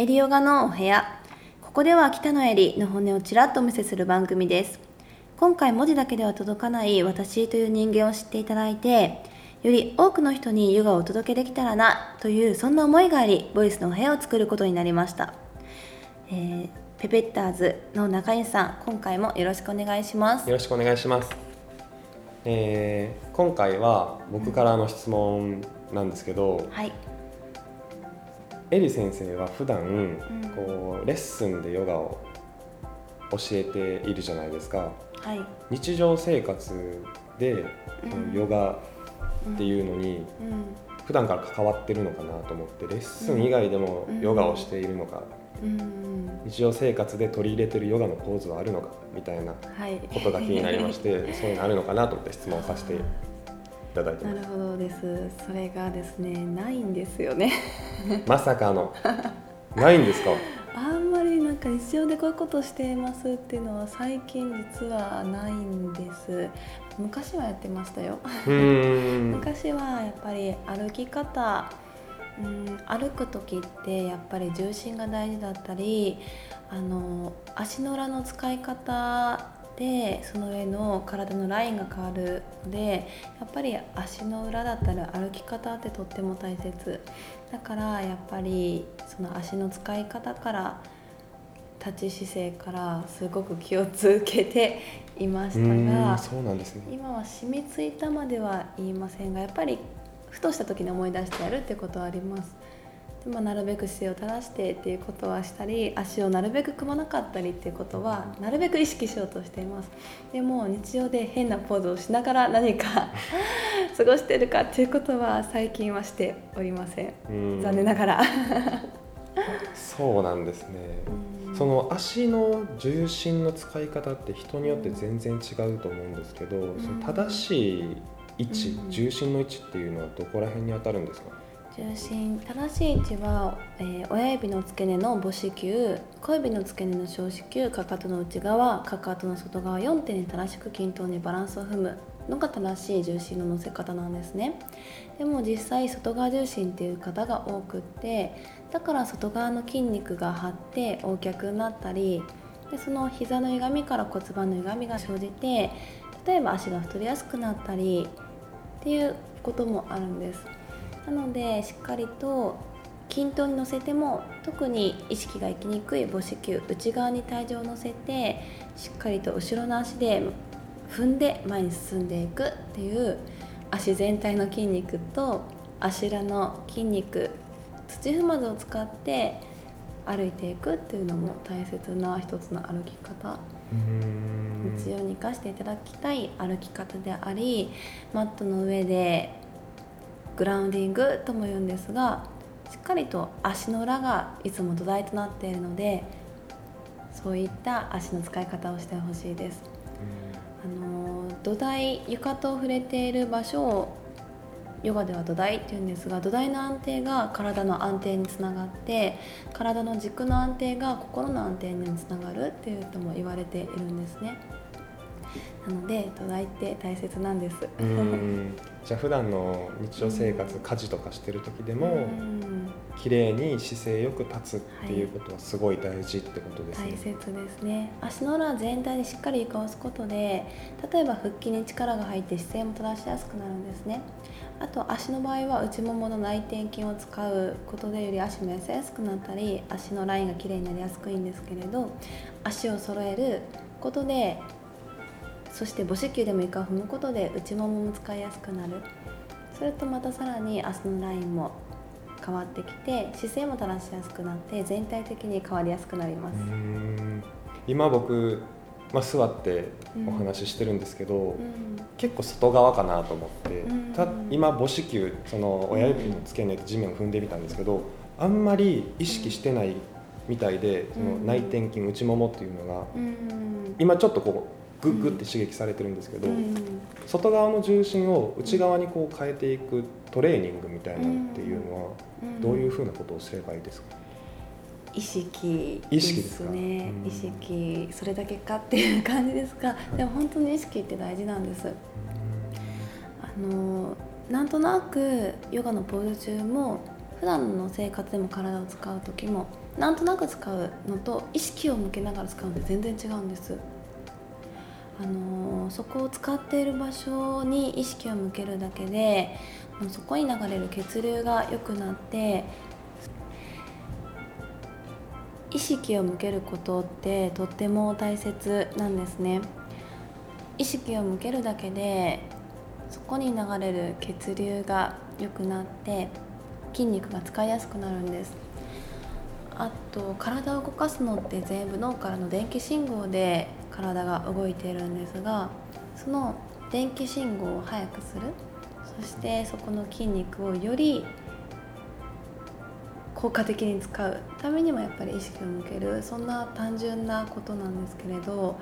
エリヨガのお部屋。ここでは北のエリの本音をちらっとお見せする番組です。今回文字だけでは届かない私という人間を知っていただいてより多くの人にヨガをお届けできたらなというそんな思いがありボイスのお部屋を作ることになりました、えー、ペペッターズの中西さん今回もよろしくお願いします。よろしくお願いします、えー、今回は僕からの質問なんですけど、はいエリ先生は普段、こうレッスンでヨガを教えているじゃないですか、はい、日常生活で、ヨガっていうのに、普段から関わってるのかなと思ってレッスン以外でもヨガをしているのか、日常生活で取り入れてるヨガのポーズはあるのかみたいなことが気になりまして、そういうのあるのかなと思って質問させてただいてなるほどです。それがですねないんですよね。まさかの。ないんですか？あんまりなんか日常でこういうことしていますっていうのは最近実はないんです。昔はやってましたよ。昔はやっぱり歩き方うん歩く時ってやっぱり重心が大事だったりあの足の裏の使い方でその上の体のラインが変わるのでやっぱり足の裏だったり歩き方ってとっても大切だからやっぱりその足の使い方から立ち姿勢からすごく気をつけていましたがそうなんです、ね、今は染みついたまでは言いませんがやっぱりふとした時に思い出してやるってことはあります。まあ、なるべく姿勢を正してっていうことはしたり足をなるべく組まなかったりっていうことはなるべく意識しようとしています。でも日常で変なポーズをしながら何か 過ごしてるかっていうことは最近はしておりません。残念ながら。そうなんですね。その足の重心の使い方って人によって全然違うと思うんですけど、その正しい位置、重心の位置っていうのはどこら辺に当たるんですか？重心正しい位置は、えー、親指の付け根の母子球小指の付け根の小子球かかとの内側かかとの外側4点に正しく均等にバランスを踏むのが正しい重心の乗せ方なんですね。でも実際外側重心っていう方が多くってだから外側の筋肉が張って横脚になったりでその膝の歪みから骨盤の歪みが生じて例えば足が太りやすくなったりっていうこともあるんです。なのでしっかりと均等に乗せても特に意識がいきにくい母子球内側に体重を乗せてしっかりと後ろの足で踏んで前に進んでいくっていう足全体の筋肉と足裏の筋肉土踏まずを使って歩いていくっていうのも大切な一つの歩き方。日常に生かしていただきたい歩き方でありマットの上でグラウンディングとも言うんですがしっかりと足の裏がいつも土台となっているのでそういった足の使い方をしてほしいです。あの土台床と触れている場所をヨガでは土台っていうんですが土台の安定が体の安定につながって体の軸の安定が心の安定につながるっていうとも言われているんですね。なので土台って大切なんです。じゃあ普段の日常生活、家事とかしてる時でも綺麗に姿勢よく立つっていうことはすごい大事ってことですね、大切ですね。足の裏全体にしっかり床を押すことで例えば腹筋に力が入って姿勢も正しやすくなるんですね。あと足の場合は内ももの内転筋を使うことでより足も痩せやすくなったり足のラインが綺麗になりやすくいいんですけれど足を揃えることでそして母子球でも床を踏むことで内ももも使いやすくなる。それとまたさらに足のラインも変わってきて姿勢も正しやすくなって全体的に変わりやすくなります。今僕、まあ、座ってお話ししてるんですけど、うん、結構外側かなと思って、うん、た今母子球その親指の付け根で地面を踏んでみたんですけどあんまり意識してないみたいでその内転筋内ももっていうのが、今ちょっとこうグッグって刺激されてるんですけど、うん、外側の重心を内側にこう変えていくトレーニングみたいなっていうのはどういうふうなことをすればいいですか、意識。ですね。意識。それだけかっていう感じですがでも本当に意識って大事なんです。あのなんとなくヨガのポーズ中も普段の生活でも体を使う時もなんとなく使うのと意識を向けながら使うので全然違うんですあのー、そこを使っている場所に意識を向けるだけでそこに流れる血流が良くなって意識を向けることってとっても大切なんですね。意識を向けるだけでそこに流れる血流が良くなって筋肉が使いやすくなるんです。あと体を動かすのって全部脳からの電気信号で体が動いているんですがその電気信号を速くするそしてそこの筋肉をより効果的に使うためにもやっぱり意識を向けるそんな単純なことなんですけれど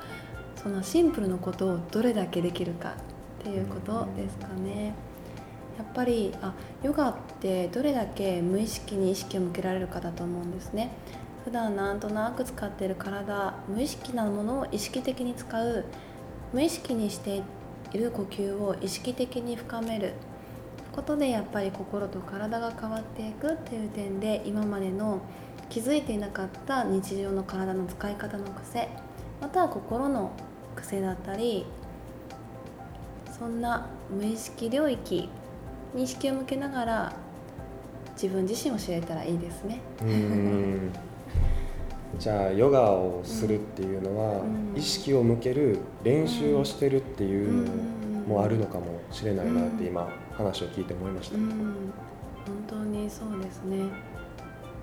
そのシンプルなことをどれだけできるかっていうことですかね。やっぱりあヨガってどれだけ無意識に意識を向けられるかだと思うんですね。普段なんとなく使っている体無意識なものを意識的に使う無意識にしている呼吸を意識的に深めることでやっぱり心と体が変わっていくっていう点で今までの気づいていなかった日常の体の使い方の癖または心の癖だったりそんな無意識領域に意識を向けながら自分自身を知れたらいいですね。じゃあヨガをするっていうのは、意識を向ける練習をしてるっていうのもあるのかもしれないなって今話を聞いて思いました、本当にそうですね。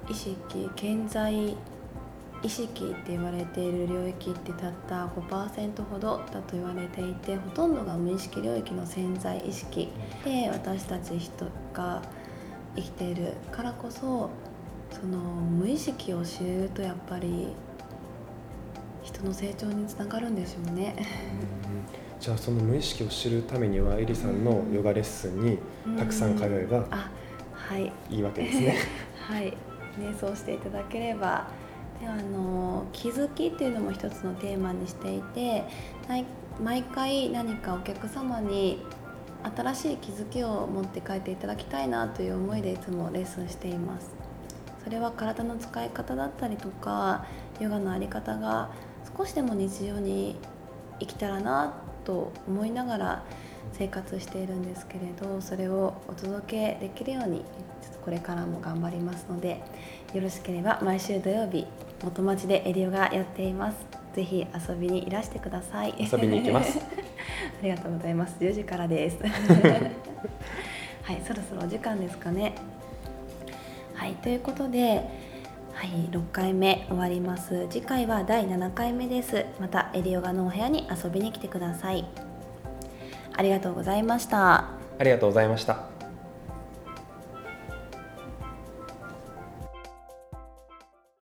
意識健在意識って言われている領域ってたった5%ほどだと言われていてほとんどが無意識領域の潜在意識で私たち人が生きているからこそその無意識を知れるとやっぱり人の成長につながるんでしょうね。じゃあその無意識を知るためにはエリさんのヨガレッスンにたくさん通えばい。いわけですね。はい、瞑想していただければ。であの気づきっていうのも一つのテーマにしていて毎回何かお客様に新しい気づきを持って帰っていただきたいなという思いでいつもレッスンしていますそれは体の使い方だったりとかヨガの在り方が少しでも日常に生きたらなと思いながら生活しているんですけれどそれをお届けできるようにちょっとこれからも頑張りますのでよろしければ毎週土曜日元町でエリオがやっています。ぜひ遊びにいらしてください。遊びに行きます。ありがとうございます。10時からです。はいそろそろお時間ですかねはいということではい、6回目終わります。次回は第7回目です。またエリオガのお部屋に遊びに来てください。ありがとうございました。ありがとうございました。